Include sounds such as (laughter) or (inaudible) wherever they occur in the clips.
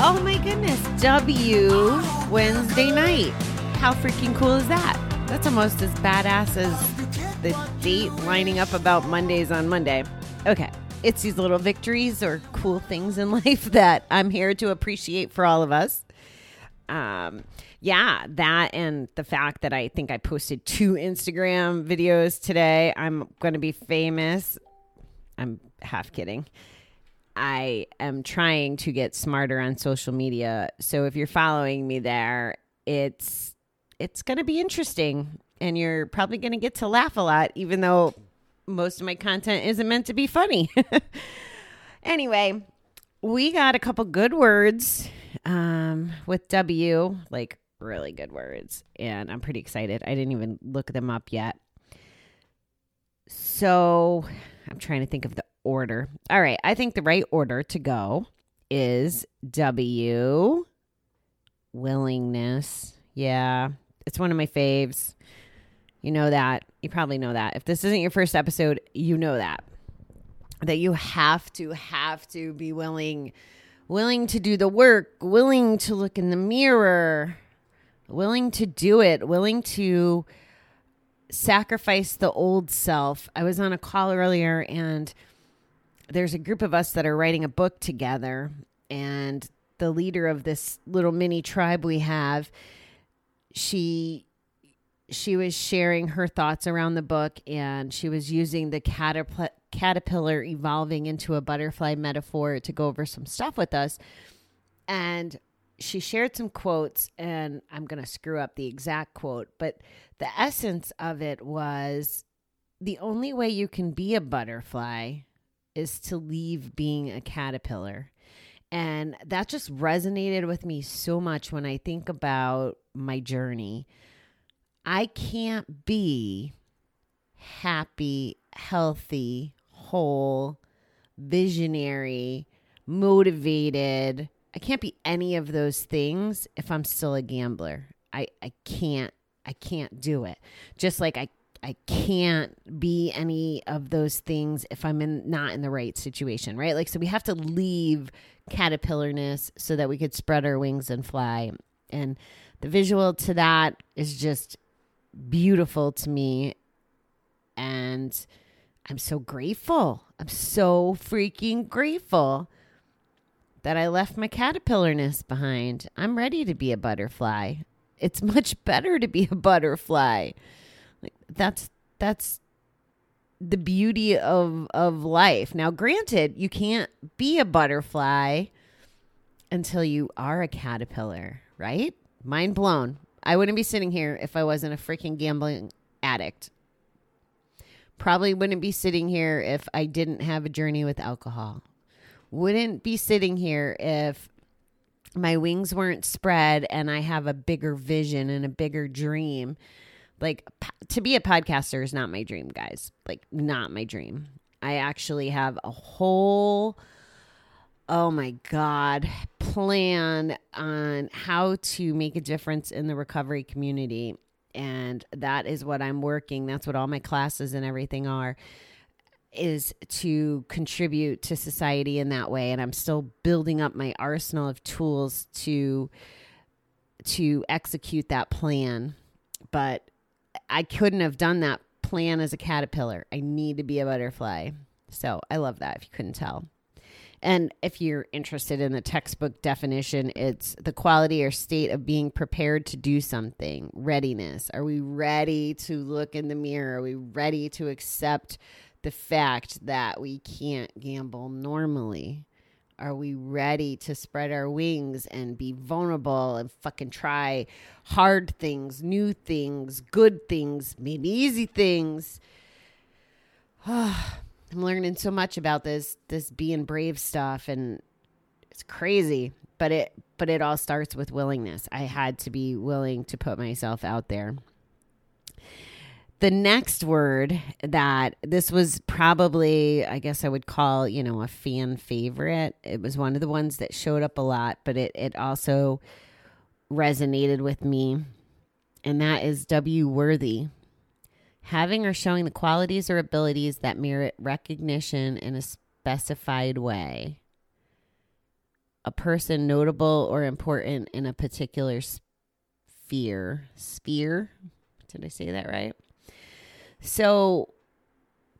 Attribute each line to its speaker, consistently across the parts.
Speaker 1: oh my goodness, W Wednesday night. How freaking cool is that? That's almost as badass as the date lining up about Mondays on Monday. Okay, it's these little victories or cool things in (laughs) life that I'm here to appreciate for all of us. Um, yeah, that and the fact that I think I posted two Instagram videos today. I'm going to be famous. I'm half kidding. I am trying to get smarter on social media. So if you're following me there, it's it's going to be interesting and you're probably going to get to laugh a lot even though most of my content isn't meant to be funny. (laughs) anyway, we got a couple good words um, with W, like really good words, and I'm pretty excited. I didn't even look them up yet. So I'm trying to think of the order. All right, I think the right order to go is W, willingness. Yeah, it's one of my faves. You know that. You probably know that. If this isn't your first episode, you know that. That you have to have to be willing willing to do the work, willing to look in the mirror, willing to do it, willing to sacrifice the old self. I was on a call earlier and there's a group of us that are writing a book together and the leader of this little mini tribe we have she she was sharing her thoughts around the book and she was using the caterpillar caterpillar evolving into a butterfly metaphor to go over some stuff with us. And she shared some quotes and I'm going to screw up the exact quote but the essence of it was the only way you can be a butterfly is to leave being a caterpillar and that just resonated with me so much when I think about my journey. I can't be happy, healthy, whole, visionary, motivated. I can't be any of those things if I'm still a gambler. I, I can't I can't do it. Just like I I can't be any of those things if I'm in not in the right situation, right? Like so we have to leave caterpillarness so that we could spread our wings and fly. And the visual to that is just beautiful to me. And I'm so grateful. I'm so freaking grateful that I left my caterpillarness behind. I'm ready to be a butterfly. It's much better to be a butterfly. That's that's the beauty of of life. Now, granted, you can't be a butterfly until you are a caterpillar, right? Mind blown. I wouldn't be sitting here if I wasn't a freaking gambling addict. Probably wouldn't be sitting here if I didn't have a journey with alcohol. Wouldn't be sitting here if my wings weren't spread and I have a bigger vision and a bigger dream like to be a podcaster is not my dream, guys. Like not my dream. I actually have a whole oh my god plan on how to make a difference in the recovery community and that is what I'm working. That's what all my classes and everything are is to contribute to society in that way and I'm still building up my arsenal of tools to to execute that plan. But I couldn't have done that plan as a caterpillar. I need to be a butterfly. So I love that if you couldn't tell. And if you're interested in the textbook definition, it's the quality or state of being prepared to do something, readiness. Are we ready to look in the mirror? Are we ready to accept the fact that we can't gamble normally? Are we ready to spread our wings and be vulnerable and fucking try hard things, new things, good things, maybe easy things? (sighs) I'm learning so much about this this being brave stuff and it's crazy, but it but it all starts with willingness. I had to be willing to put myself out there. The next word that this was probably, I guess I would call, you know, a fan favorite. It was one of the ones that showed up a lot, but it, it also resonated with me. And that is W worthy. Having or showing the qualities or abilities that merit recognition in a specified way. A person notable or important in a particular sphere. Sphere? Did I say that right? So,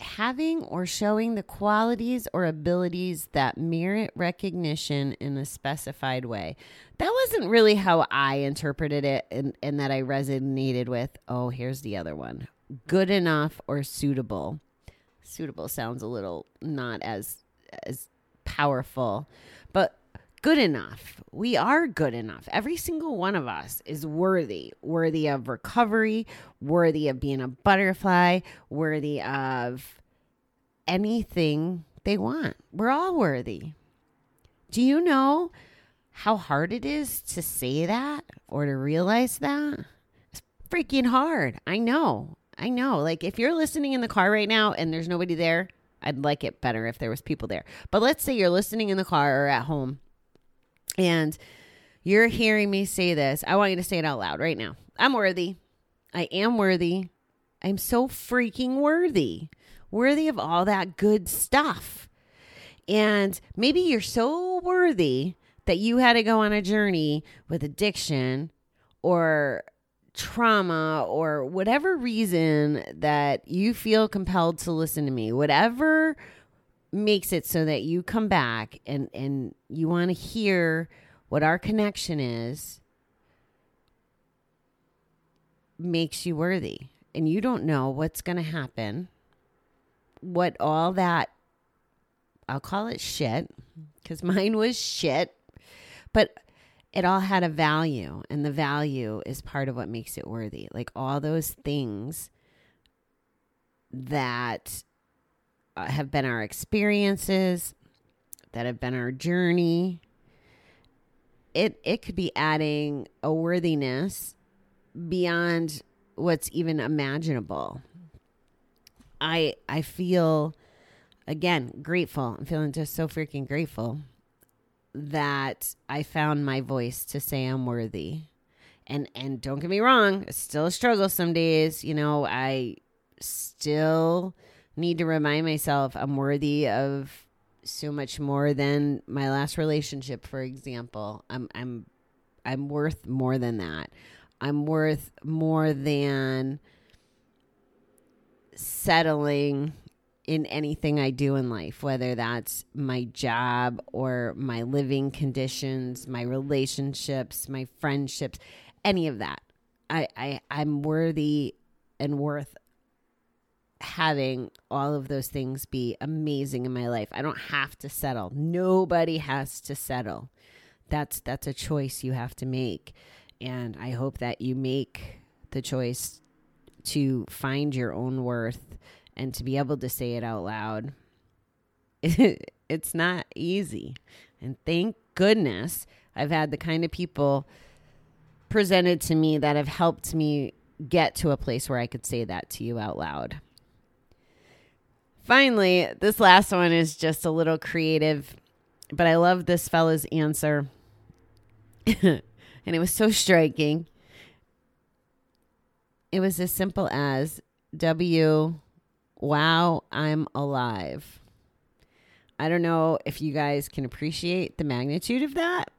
Speaker 1: having or showing the qualities or abilities that merit recognition in a specified way. That wasn't really how I interpreted it and, and that I resonated with. Oh, here's the other one good enough or suitable. Suitable sounds a little not as as powerful, but good enough. We are good enough. Every single one of us is worthy, worthy of recovery, worthy of being a butterfly, worthy of anything they want. We're all worthy. Do you know how hard it is to say that or to realize that? It's freaking hard. I know. I know. Like if you're listening in the car right now and there's nobody there, I'd like it better if there was people there. But let's say you're listening in the car or at home and you're hearing me say this. I want you to say it out loud right now. I'm worthy. I am worthy. I'm so freaking worthy. Worthy of all that good stuff. And maybe you're so worthy that you had to go on a journey with addiction or trauma or whatever reason that you feel compelled to listen to me, whatever makes it so that you come back and and you want to hear what our connection is makes you worthy. And you don't know what's going to happen what all that I'll call it shit cuz (laughs) mine was shit but it all had a value and the value is part of what makes it worthy. Like all those things that uh, have been our experiences that have been our journey it it could be adding a worthiness beyond what's even imaginable i i feel again grateful i'm feeling just so freaking grateful that I found my voice to say I'm worthy. And and don't get me wrong, it's still a struggle some days. You know, I still need to remind myself I'm worthy of so much more than my last relationship, for example. I'm I'm I'm worth more than that. I'm worth more than settling in anything I do in life, whether that's my job or my living conditions, my relationships, my friendships, any of that. I, I I'm worthy and worth having all of those things be amazing in my life. I don't have to settle. Nobody has to settle. That's that's a choice you have to make. And I hope that you make the choice to find your own worth and to be able to say it out loud (laughs) it's not easy and thank goodness i've had the kind of people presented to me that have helped me get to a place where i could say that to you out loud finally this last one is just a little creative but i love this fella's answer (laughs) and it was so striking it was as simple as w wow, I'm alive. I don't know if you guys can appreciate the magnitude of that.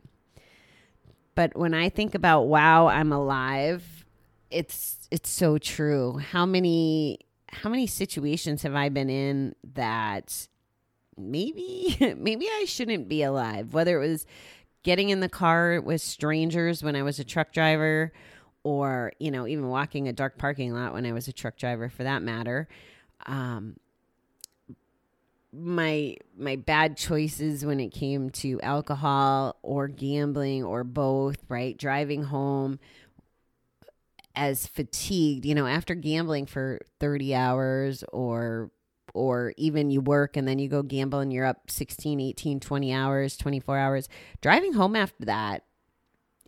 Speaker 1: But when I think about wow, I'm alive, it's it's so true. How many how many situations have I been in that maybe (laughs) maybe I shouldn't be alive? Whether it was getting in the car with strangers when I was a truck driver or, you know, even walking a dark parking lot when I was a truck driver for that matter um, my my bad choices when it came to alcohol or gambling or both right driving home as fatigued you know after gambling for 30 hours or or even you work and then you go gamble and you're up 16 18 20 hours 24 hours driving home after that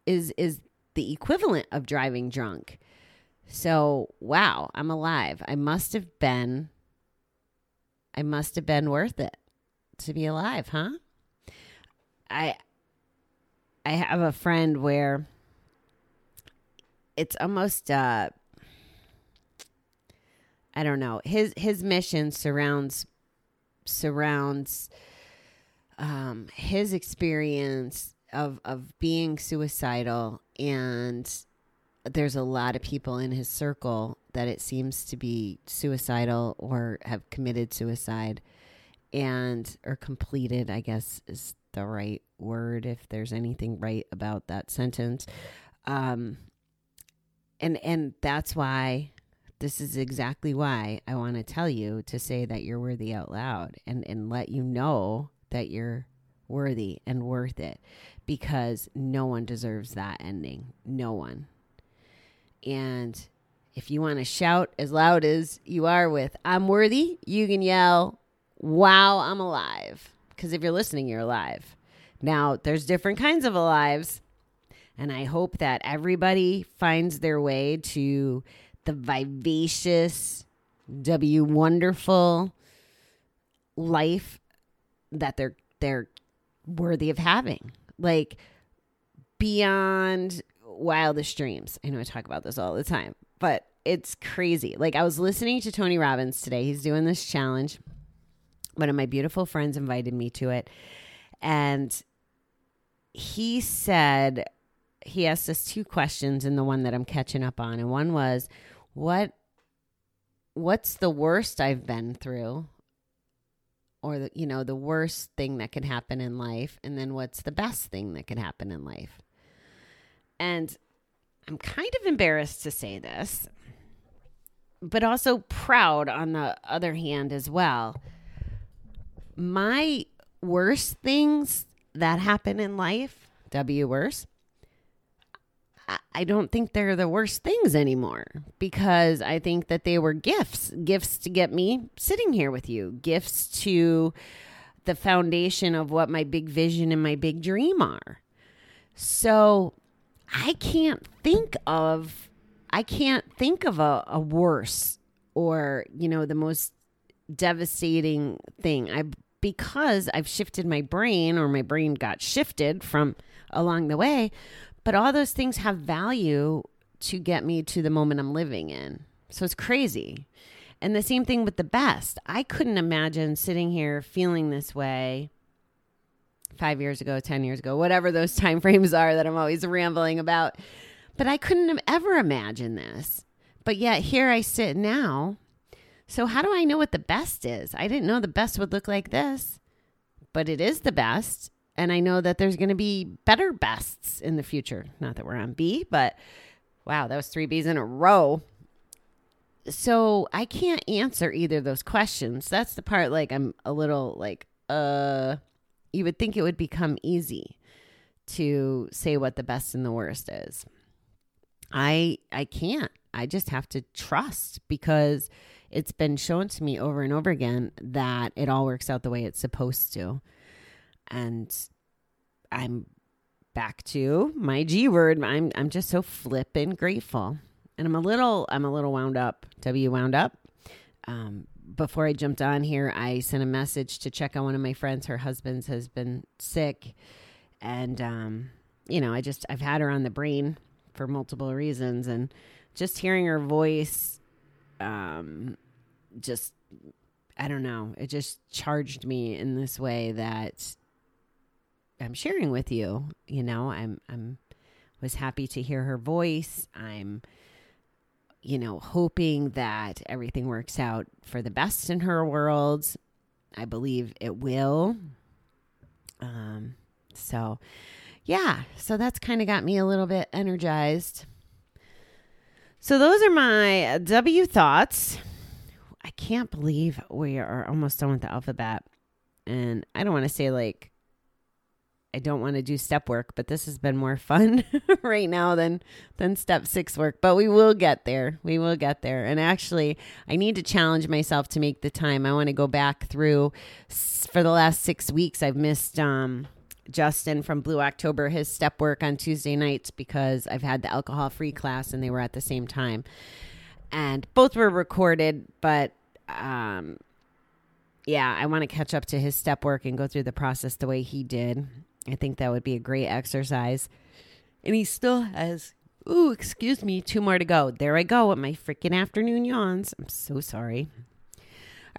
Speaker 1: is is the equivalent of driving drunk So, wow, I'm alive. I must have been I must have been worth it to be alive, huh? I I have a friend where it's almost uh I don't know. His his mission surrounds surrounds um his experience of of being suicidal and there's a lot of people in his circle that it seems to be suicidal or have committed suicide and or completed i guess is the right word if there's anything right about that sentence um and and that's why this is exactly why i want to tell you to say that you're worthy out loud and and let you know that you're worthy and worth it because no one deserves that ending no one and if you want to shout as loud as you are with I'm worthy, you can yell, Wow, I'm alive. Because if you're listening, you're alive. Now, there's different kinds of alives. And I hope that everybody finds their way to the vivacious, W wonderful life that they're they're worthy of having. Like beyond wildest dreams. I know I talk about this all the time, but it's crazy. Like I was listening to Tony Robbins today. He's doing this challenge. One of my beautiful friends invited me to it. And he said he asked us two questions in the one that I'm catching up on. And one was, what what's the worst I've been through? Or the, you know, the worst thing that can happen in life, and then what's the best thing that can happen in life? And I'm kind of embarrassed to say this, but also proud on the other hand as well. My worst things that happen in life, W worse, I- don't think they're the worst things anymore because I think that they were gifts, gifts to get me sitting here with you, gifts to the foundation of what my big vision and my big dream are. So I can't think of I can't think of a, a worse or, you know, the most devastating thing. I because I've shifted my brain or my brain got shifted from along the way, but all those things have value to get me to the moment I'm living in. So it's crazy. And the same thing with the best. I couldn't imagine sitting here feeling this way five years ago, 10 years ago, whatever those (laughs) time frames are that I'm always rambling about. But I couldn't have ever imagined this. But yet here I sit now. So, how do I know what the best is? I didn't know the best would look like this, but it is the best. And I know that there's going to be better bests in the future. Not that we're on B, but wow, that was three B's in a row. So I can't answer either of those questions. That's the part like I'm a little like, uh, you would think it would become easy to say what the best and the worst is. I I can't. I just have to trust because it's been shown to me over and over again that it all works out the way it's supposed to. And I'm back to my G word. I'm I'm just so flippin' grateful. And I'm a little I'm a little wound up. W wound up. Um, before I jumped on here, I sent a message to check on one of my friends. Her husband's has been sick, and um, you know, I just I've had her on the brain for multiple reasons, and just hearing her voice, um, just I don't know, it just charged me in this way that I'm sharing with you. You know, I'm I'm was happy to hear her voice. I'm you know, hoping that everything works out for the best in her world. I believe it will. Um, so, yeah, so that's kind of got me a little bit energized. So, those are my W thoughts. I can't believe we are almost done with the alphabet. And I don't want to say like I don't want to do step work, but this has been more fun (laughs) right now than than step 6 work, but we will get there. We will get there. And actually, I need to challenge myself to make the time. I want to go back through for the last 6 weeks I've missed um Justin from Blue October his step work on Tuesday nights because I've had the alcohol free class and they were at the same time. And both were recorded, but um, yeah, I want to catch up to his step work and go through the process the way he did. I think that would be a great exercise. And he still has, ooh, excuse me, two more to go. There I go with my freaking afternoon yawns. I'm so sorry.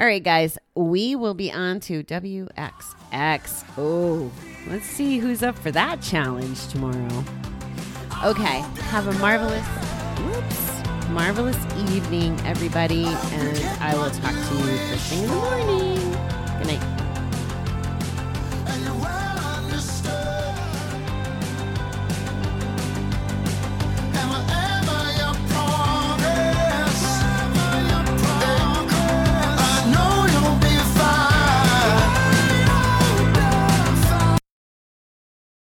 Speaker 1: All right, guys, we will be on to WXX. Oh, let's see who's up for that challenge tomorrow. Okay, have a marvelous, whoops, marvelous evening, everybody, and I will talk to you first thing in the morning. Good night.